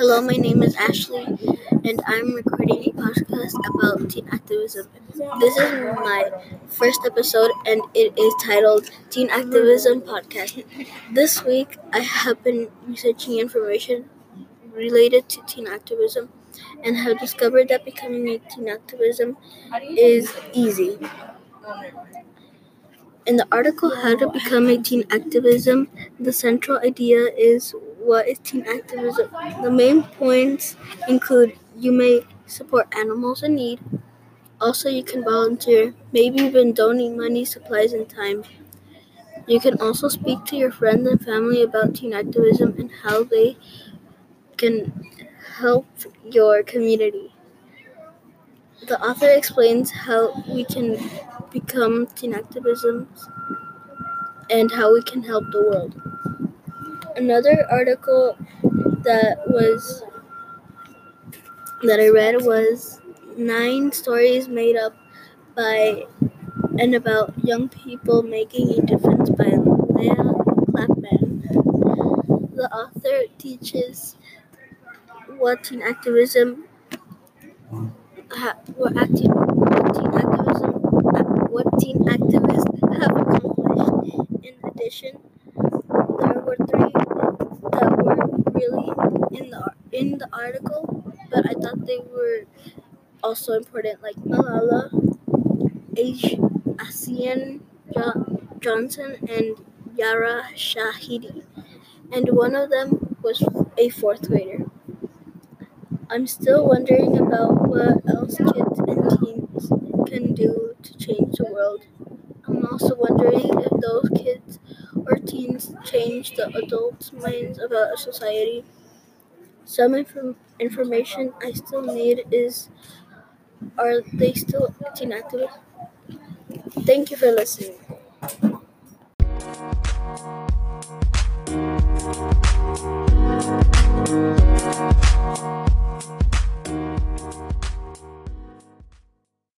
Hello, my name is Ashley, and I'm recording a podcast about teen activism. This is my first episode, and it is titled Teen Activism Podcast. This week, I have been researching information related to teen activism and have discovered that becoming a teen activism is easy. In the article How to Become a Teen Activism, the central idea is what is teen activism? The main points include you may support animals in need. Also, you can volunteer, maybe even donate money, supplies, and time. You can also speak to your friends and family about teen activism and how they can help your community. The author explains how we can become teen activism and how we can help the world. Another article that was that I read was nine stories made up by and about young people making a difference by Leah Clapman. The author teaches what teen activism ha, what, acti, what teen activism what teen activists have accomplished. In addition, in the article, but I thought they were also important, like Malala, H. Asean Johnson, and Yara Shahidi, and one of them was a fourth grader. I'm still wondering about what else kids and teens can do to change the world. I'm also wondering if those kids or teens change the adults' minds about society. Some inform- information I still need is are they still activists? Thank you for listening.